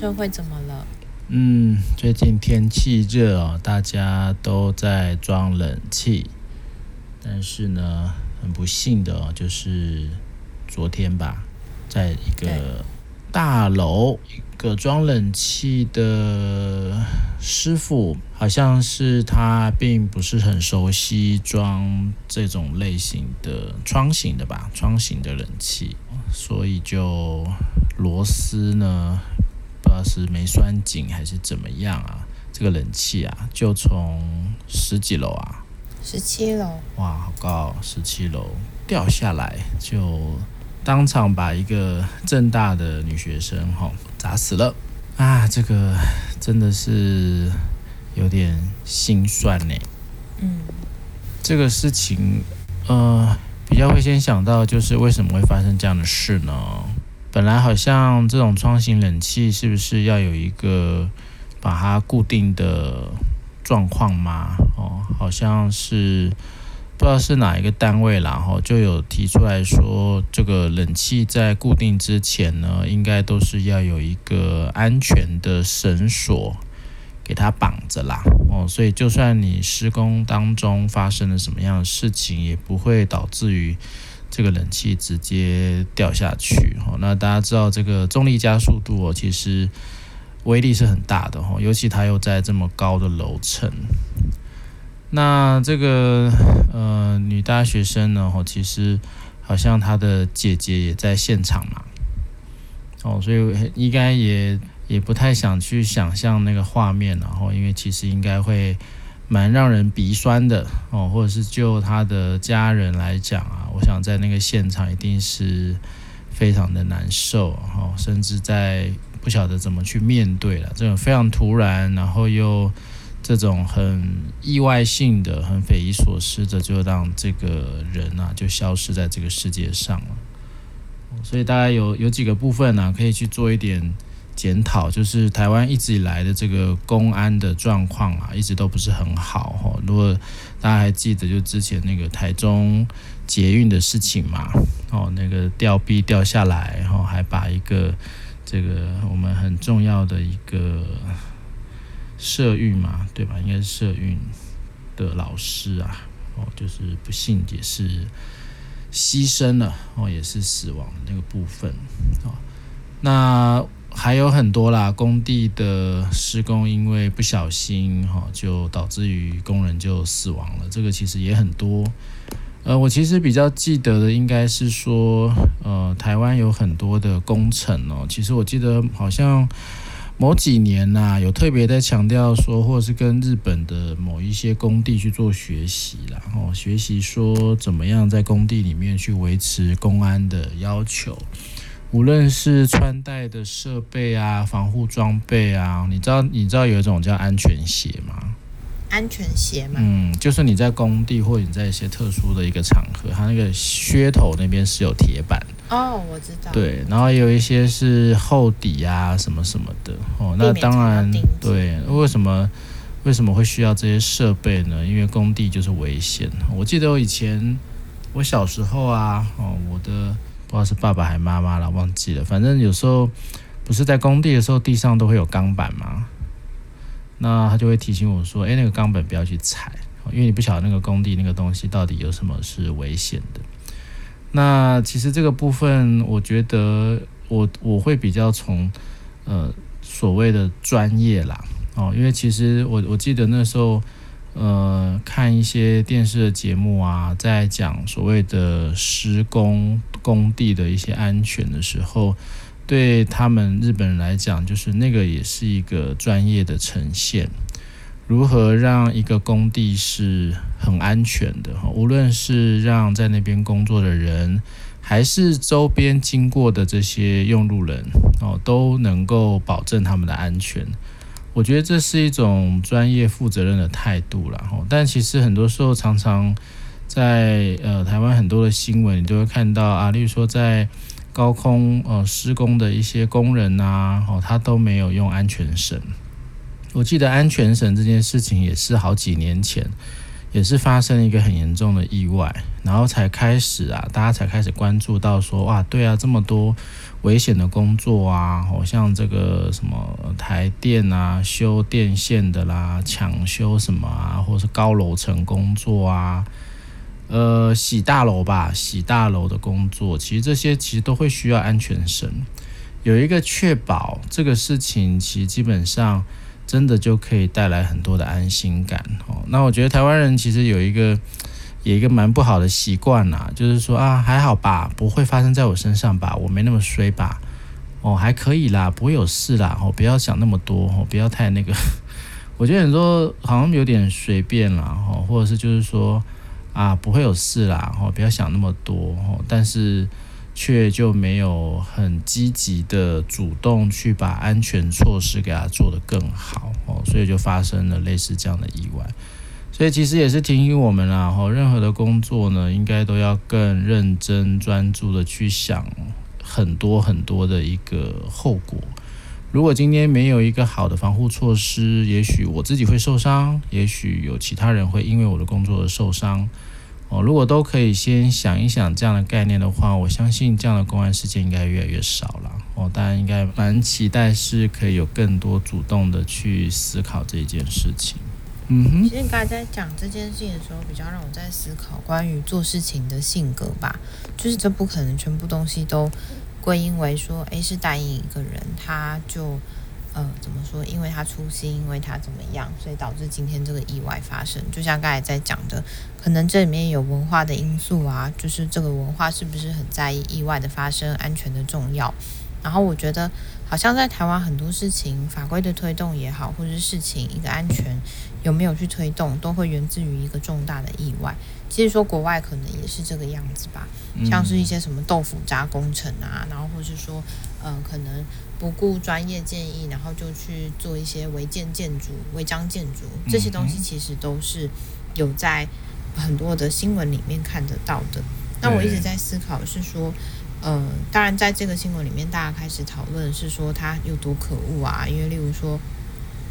社会怎么了？嗯，最近天气热哦，大家都在装冷气，但是呢，很不幸的哦，就是昨天吧，在一个大楼，一个装冷气的师傅，好像是他并不是很熟悉装这种类型的窗型的吧，窗型的冷气，所以就螺丝呢。不知道是没拴紧还是怎么样啊？这个冷气啊，就从十几楼啊，十七楼，哇，好高，十七楼掉下来，就当场把一个正大的女学生哈砸死了啊！这个真的是有点心酸呢。嗯，这个事情，呃，比较会先想到就是为什么会发生这样的事呢？本来好像这种窗型冷气是不是要有一个把它固定的状况吗？哦，好像是不知道是哪一个单位啦，然后就有提出来说，这个冷气在固定之前呢，应该都是要有一个安全的绳索给它绑着啦。哦，所以就算你施工当中发生了什么样的事情，也不会导致于。这个冷气直接掉下去，那大家知道这个重力加速度哦，其实威力是很大的哦，尤其它又在这么高的楼层。那这个呃女大学生呢，其实好像她的姐姐也在现场嘛，哦，所以应该也也不太想去想象那个画面，然后因为其实应该会。蛮让人鼻酸的哦，或者是就他的家人来讲啊，我想在那个现场一定是非常的难受哦，甚至在不晓得怎么去面对了。这种非常突然，然后又这种很意外性的、很匪夷所思的，就让这个人啊就消失在这个世界上了。所以大概有有几个部分呢，可以去做一点。检讨就是台湾一直以来的这个公安的状况啊，一直都不是很好哈。如果大家还记得，就之前那个台中捷运的事情嘛，哦，那个吊臂掉下来，然后还把一个这个我们很重要的一个社运嘛，对吧？应该是社运的老师啊，哦，就是不幸也是牺牲了，哦，也是死亡的那个部分，哦，那。还有很多啦，工地的施工因为不小心哈，就导致于工人就死亡了。这个其实也很多。呃，我其实比较记得的应该是说，呃，台湾有很多的工程哦。其实我记得好像某几年呐，有特别在强调说，或者是跟日本的某一些工地去做学习，然后学习说怎么样在工地里面去维持公安的要求。无论是穿戴的设备啊，防护装备啊，你知道你知道有一种叫安全鞋吗？安全鞋吗？嗯，就是你在工地或者你在一些特殊的一个场合，它那个靴头那边是有铁板。哦，我知道。对，然后有一些是厚底啊，什么什么的。哦，那当然，对，为什么为什么会需要这些设备呢？因为工地就是危险。我记得我以前我小时候啊，哦，我的。不知道是爸爸还是妈妈了，忘记了。反正有时候不是在工地的时候，地上都会有钢板嘛。那他就会提醒我说：“哎，那个钢板不要去踩，因为你不晓得那个工地那个东西到底有什么是危险的。”那其实这个部分，我觉得我我会比较从呃所谓的专业啦哦，因为其实我我记得那时候。呃，看一些电视的节目啊，在讲所谓的施工工地的一些安全的时候，对他们日本人来讲，就是那个也是一个专业的呈现。如何让一个工地是很安全的，无论是让在那边工作的人，还是周边经过的这些用路人哦，都能够保证他们的安全。我觉得这是一种专业负责任的态度啦，但其实很多时候常常在呃台湾很多的新闻，你都会看到啊，例如说在高空呃施工的一些工人呐，哦，他都没有用安全绳。我记得安全绳这件事情也是好几年前也是发生一个很严重的意外，然后才开始啊，大家才开始关注到说，哇，对啊，这么多危险的工作啊，好像这个什么台电啊，修电线的啦，抢修什么啊，或是高楼层工作啊，呃，洗大楼吧，洗大楼的工作，其实这些其实都会需要安全绳，有一个确保这个事情，其实基本上。真的就可以带来很多的安心感哦。那我觉得台湾人其实有一个 有一个蛮不好的习惯呐，就是说啊，还好吧，不会发生在我身上吧，我没那么衰吧，哦，还可以啦，不会有事啦，哦，不要想那么多，哦，不要太那个。我觉得你说好像有点随便啦，哦，或者是就是说啊，不会有事啦，哦，不要想那么多，哦，但是。却就没有很积极的主动去把安全措施给它做得更好哦，所以就发生了类似这样的意外。所以其实也是提醒我们啦，哈，任何的工作呢，应该都要更认真专注的去想很多很多的一个后果。如果今天没有一个好的防护措施，也许我自己会受伤，也许有其他人会因为我的工作而受伤。哦，如果都可以先想一想这样的概念的话，我相信这样的公安事件应该越来越少了。哦，大家应该蛮期待是可以有更多主动的去思考这件事情。嗯哼，其实刚才在讲这件事情的时候，比较让我在思考关于做事情的性格吧，就是这不可能全部东西都归因为说，诶，是答应一个人，他就。呃，怎么说？因为他粗心，因为他怎么样，所以导致今天这个意外发生。就像刚才在讲的，可能这里面有文化的因素啊，就是这个文化是不是很在意意外的发生、安全的重要。然后我觉得，好像在台湾很多事情法规的推动也好，或者是事情一个安全有没有去推动，都会源自于一个重大的意外。其实说国外可能也是这个样子吧，像是一些什么豆腐渣工程啊，然后或是说，嗯、呃，可能不顾专业建议，然后就去做一些违建建筑、违章建筑，这些东西其实都是有在很多的新闻里面看得到的。那我一直在思考是说。呃，当然，在这个新闻里面，大家开始讨论是说他有多可恶啊。因为例如说，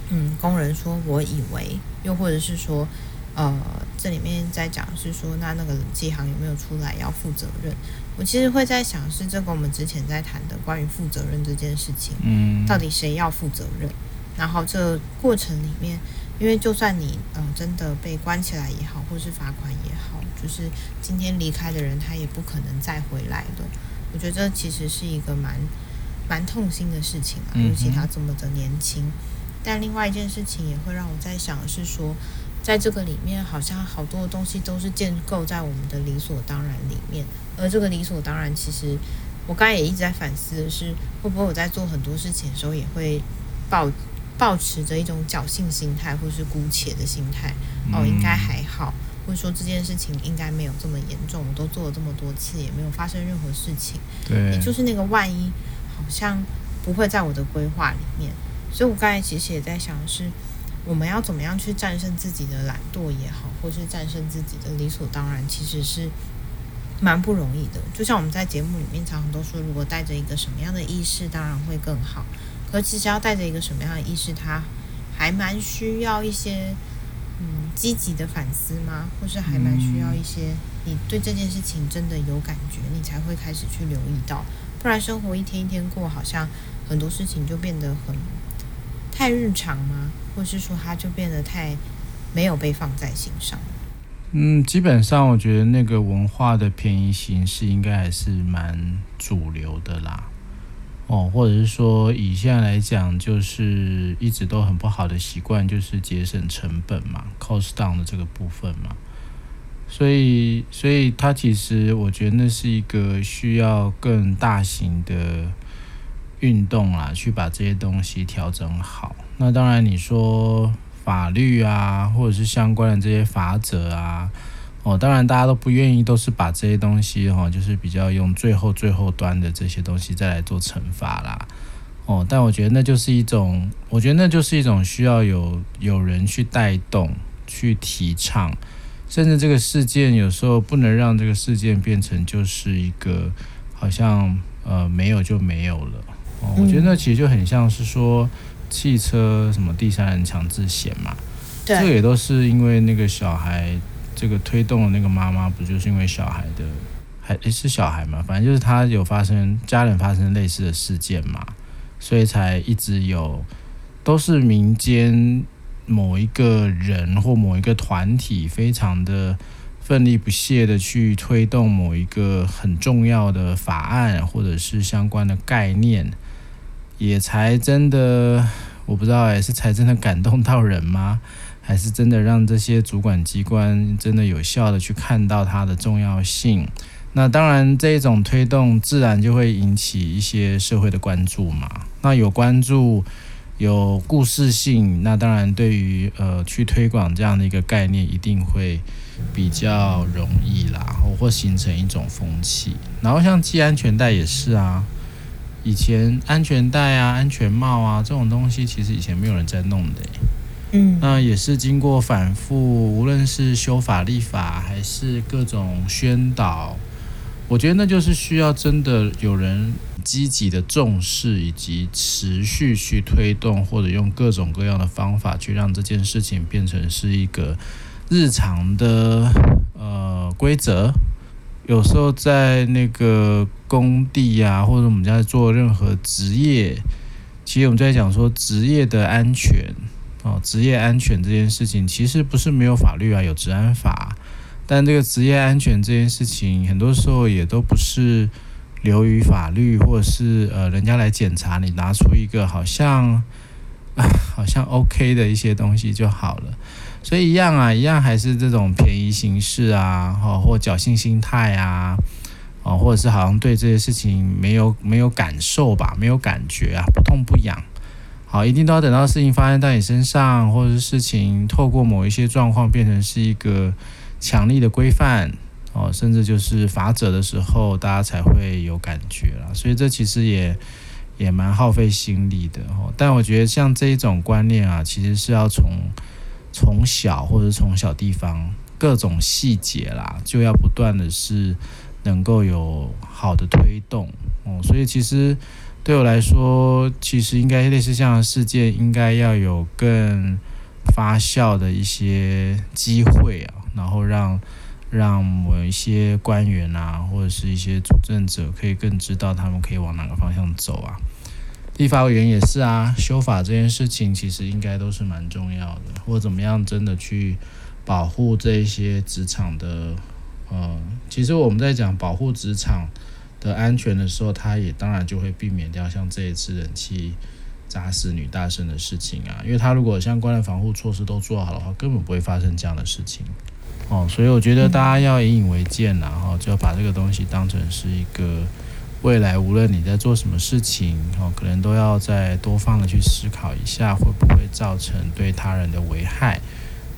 嗯，工人说我以为，又或者是说，呃，这里面在讲是说，那那个冷气行有没有出来要负责任？我其实会在想，是这个我们之前在谈的关于负责任这件事情，嗯，到底谁要负责任？然后这过程里面，因为就算你呃真的被关起来也好，或是罚款也好，就是今天离开的人他也不可能再回来的。我觉得这其实是一个蛮蛮痛心的事情啊，尤其他这么的年轻。但另外一件事情也会让我在想的是说，在这个里面，好像好多东西都是建构在我们的理所当然里面。而这个理所当然，其实我刚才也一直在反思的是，会不会我在做很多事情的时候，也会抱抱持着一种侥幸心态，或是姑且的心态。哦，应该还好。会说这件事情应该没有这么严重，我都做了这么多次，也没有发生任何事情。对，也就是那个万一，好像不会在我的规划里面。所以我刚才其实也在想的是，我们要怎么样去战胜自己的懒惰也好，或是战胜自己的理所当然，其实是蛮不容易的。就像我们在节目里面常常都说，如果带着一个什么样的意识，当然会更好。可其实要带着一个什么样的意识，它还蛮需要一些。嗯，积极的反思吗？或是还蛮需要一些，你对这件事情真的有感觉，你才会开始去留意到。不然生活一天一天过，好像很多事情就变得很太日常吗？或是说它就变得太没有被放在心上？嗯，基本上我觉得那个文化的便宜形式应该还是蛮主流的啦。哦，或者是说，以现在来讲，就是一直都很不好的习惯，就是节省成本嘛，cost down 的这个部分嘛。所以，所以它其实我觉得那是一个需要更大型的运动啊，去把这些东西调整好。那当然，你说法律啊，或者是相关的这些法则啊。哦，当然，大家都不愿意，都是把这些东西哈，就是比较用最后最后端的这些东西再来做惩罚啦。哦，但我觉得那就是一种，我觉得那就是一种需要有有人去带动、去提倡，甚至这个事件有时候不能让这个事件变成就是一个好像呃没有就没有了。哦，我觉得那其实就很像是说汽车什么第三人强制险嘛。对，这个也都是因为那个小孩，这个推动的那个妈妈，不就是因为小孩的，还诶是小孩嘛？反正就是他有发生家人发生类似的事件嘛，所以才一直有，都是民间某一个人或某一个团体，非常的奋力不懈的去推动某一个很重要的法案或者是相关的概念，也才真的。我不知道哎，是才真的感动到人吗？还是真的让这些主管机关真的有效的去看到它的重要性？那当然，这一种推动自然就会引起一些社会的关注嘛。那有关注，有故事性，那当然对于呃去推广这样的一个概念，一定会比较容易啦，或或形成一种风气。然后像系安全带也是啊。以前安全带啊、安全帽啊这种东西，其实以前没有人在弄的，嗯，那也是经过反复，无论是修法立法，还是各种宣导，我觉得那就是需要真的有人积极的重视，以及持续去推动，或者用各种各样的方法去让这件事情变成是一个日常的呃规则。有时候在那个工地呀、啊，或者我们在做任何职业，其实我们在讲说职业的安全哦，职业安全这件事情其实不是没有法律啊，有治安法，但这个职业安全这件事情，很多时候也都不是流于法律，或者是呃人家来检查你拿出一个好像好像 OK 的一些东西就好了。所以一样啊，一样还是这种便宜行事啊，或侥幸心态啊，哦，或者是好像对这些事情没有没有感受吧，没有感觉啊，不痛不痒。好，一定都要等到事情发生在你身上，或者是事情透过某一些状况变成是一个强力的规范哦，甚至就是法则的时候，大家才会有感觉了。所以这其实也也蛮耗费心力的哦。但我觉得像这一种观念啊，其实是要从。从小或者从小地方各种细节啦，就要不断的是能够有好的推动哦，所以其实对我来说，其实应该类似这样的事件，应该要有更发酵的一些机会啊，然后让让某一些官员啊，或者是一些主政者，可以更知道他们可以往哪个方向走啊。立法委员也是啊，修法这件事情其实应该都是蛮重要的，或怎么样真的去保护这些职场的，呃，其实我们在讲保护职场的安全的时候，他也当然就会避免掉像这一次冷气砸死女大生的事情啊，因为他如果相关的防护措施都做好的话，根本不会发生这样的事情。哦，所以我觉得大家要引以为戒，然后就要把这个东西当成是一个。未来无论你在做什么事情，哦，可能都要再多方的去思考一下，会不会造成对他人的危害，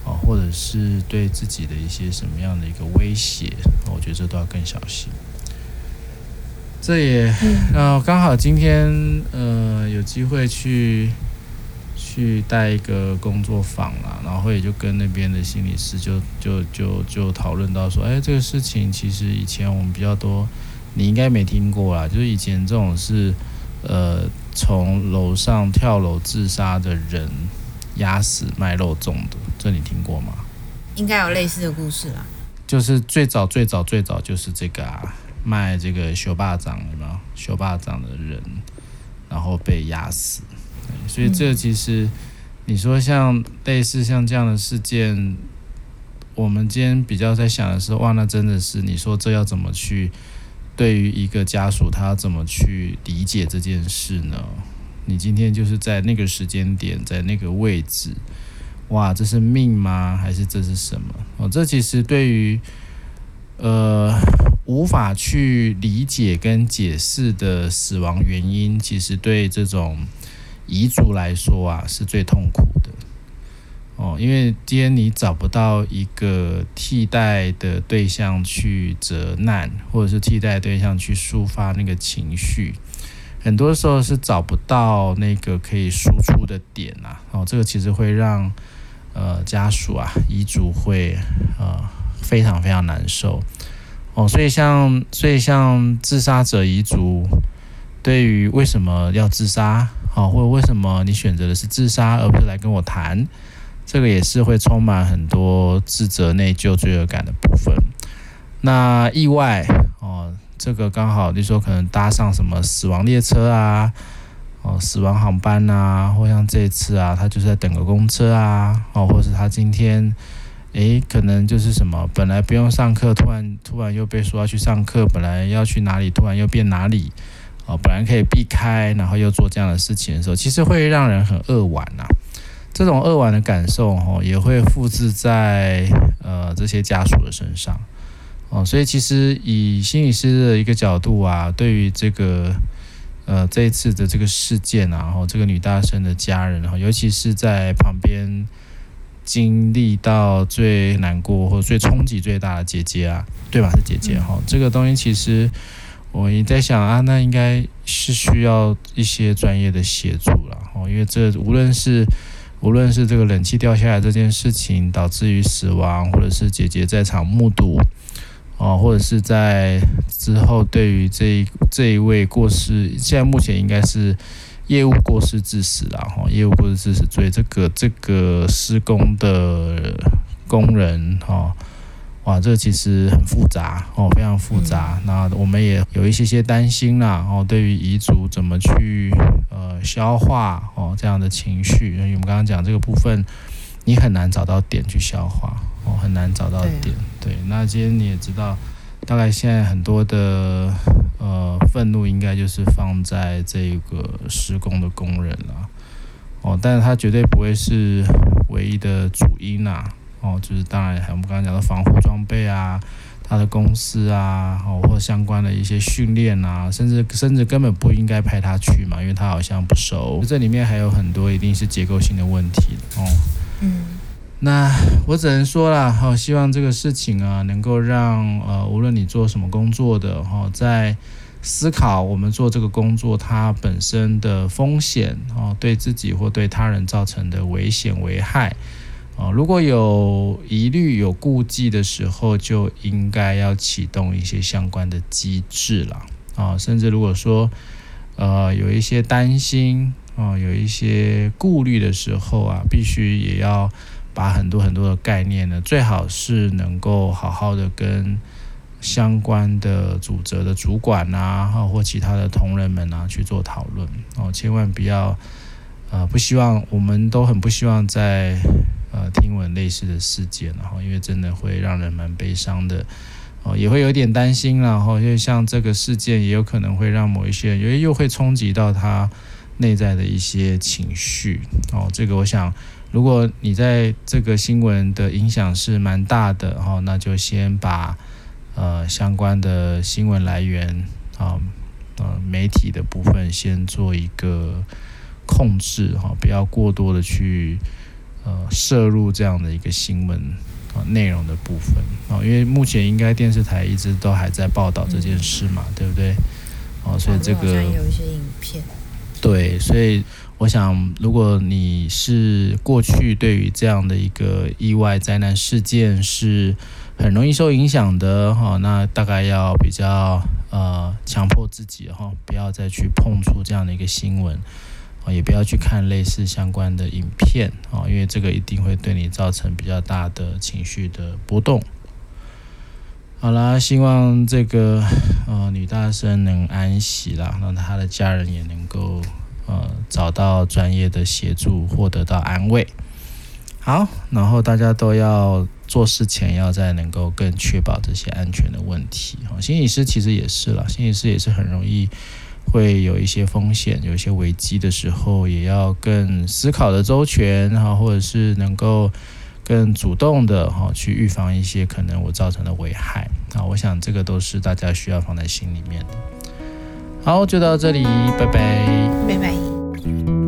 哦，或者是对自己的一些什么样的一个威胁，我觉得这都要更小心。这也，呃，刚好今天，呃，有机会去去带一个工作坊啦，然后也就跟那边的心理师就就就就讨论到说，哎，这个事情其实以前我们比较多。你应该没听过啦，就是以前这种是，呃，从楼上跳楼自杀的人压死卖肉粽的，这你听过吗？应该有类似的故事啦。就是最早最早最早就是这个啊，卖这个修霸掌有没有？修巴掌的人，然后被压死。所以这其实你说像类似像这样的事件，我们今天比较在想的是，哇，那真的是你说这要怎么去？对于一个家属，他怎么去理解这件事呢？你今天就是在那个时间点，在那个位置，哇，这是命吗？还是这是什么？哦，这其实对于呃无法去理解跟解释的死亡原因，其实对这种遗族来说啊，是最痛苦的。哦，因为今天你找不到一个替代的对象去责难，或者是替代对象去抒发那个情绪，很多时候是找不到那个可以输出的点呐。哦，这个其实会让呃家属啊、遗嘱会呃非常非常难受。哦，所以像所以像自杀者遗族，对于为什么要自杀，好，或者为什么你选择的是自杀，而不是来跟我谈？这个也是会充满很多自责、内疚、罪恶感的部分。那意外哦，这个刚好你说可能搭上什么死亡列车啊，哦，死亡航班啊，或像这次啊，他就是在等个公车啊，哦，或是他今天。诶，可能就是什么，本来不用上课，突然突然又被说要去上课，本来要去哪里，突然又变哪里，哦，本来可以避开，然后又做这样的事情的时候，其实会让人很扼腕呐。这种扼腕的感受，哦，也会复制在呃这些家属的身上，哦，所以其实以心理师的一个角度啊，对于这个呃这一次的这个事件啊，然后这个女大生的家人，然后尤其是在旁边。经历到最难过或者最冲击最大的姐姐啊，对吧？是姐姐哈。这个东西其实我也在想啊，那应该是需要一些专业的协助了哈。因为这无论是无论是这个冷气掉下来这件事情导致于死亡，或者是姐姐在场目睹哦，或者是在之后对于这一这一位过世，现在目前应该是。业务过失致死啦，哈，业务过失致死所以，这个这个施工的工人，哈，哇，这个其实很复杂，哦，非常复杂。那我们也有一些些担心啦，哦，对于遗嘱怎么去呃消化哦这样的情绪，因为我们刚刚讲这个部分，你很难找到点去消化，哦，很难找到点。对，那今天你也知道。大概现在很多的呃愤怒应该就是放在这个施工的工人了，哦，但是他绝对不会是唯一的主因呐，哦，就是当然我们刚刚讲的防护装备啊，他的公司啊，哦，或相关的一些训练啊，甚至甚至根本不应该派他去嘛，因为他好像不熟，这里面还有很多一定是结构性的问题哦，嗯。那我只能说啦，好，希望这个事情啊，能够让呃，无论你做什么工作的哈，在思考我们做这个工作它本身的风险哦，对自己或对他人造成的危险危害啊，如果有疑虑有顾忌的时候，就应该要启动一些相关的机制了啊，甚至如果说呃有一些担心啊，有一些顾虑的时候啊，必须也要。把很多很多的概念呢，最好是能够好好的跟相关的组织的主管啊，或其他的同仁们啊去做讨论哦，千万不要呃不希望，我们都很不希望在呃听闻类似的事件，然后因为真的会让人蛮悲伤的哦，也会有点担心，然后因为像这个事件也有可能会让某一些人，因为又会冲击到他内在的一些情绪哦，这个我想。如果你在这个新闻的影响是蛮大的哈，那就先把呃相关的新闻来源啊呃媒体的部分先做一个控制哈，不要过多的去呃摄入这样的一个新闻啊内容的部分。啊，因为目前应该电视台一直都还在报道这件事嘛，对不对？哦，所以这个有一些影片，对，所以。我想，如果你是过去对于这样的一个意外灾难事件是很容易受影响的哈，那大概要比较呃强迫自己哈，不要再去碰触这样的一个新闻，也不要去看类似相关的影片啊，因为这个一定会对你造成比较大的情绪的波动。好啦，希望这个呃女大生能安息啦，让她的家人也能够。呃，找到专业的协助，获得到安慰。好，然后大家都要做事前要再能够更确保这些安全的问题。心理师其实也是啦，心理师也是很容易会有一些风险、有一些危机的时候，也要更思考的周全，然后或者是能够更主动的哈去预防一些可能我造成的危害。啊，我想这个都是大家需要放在心里面的。好，就到这里，拜拜，拜拜。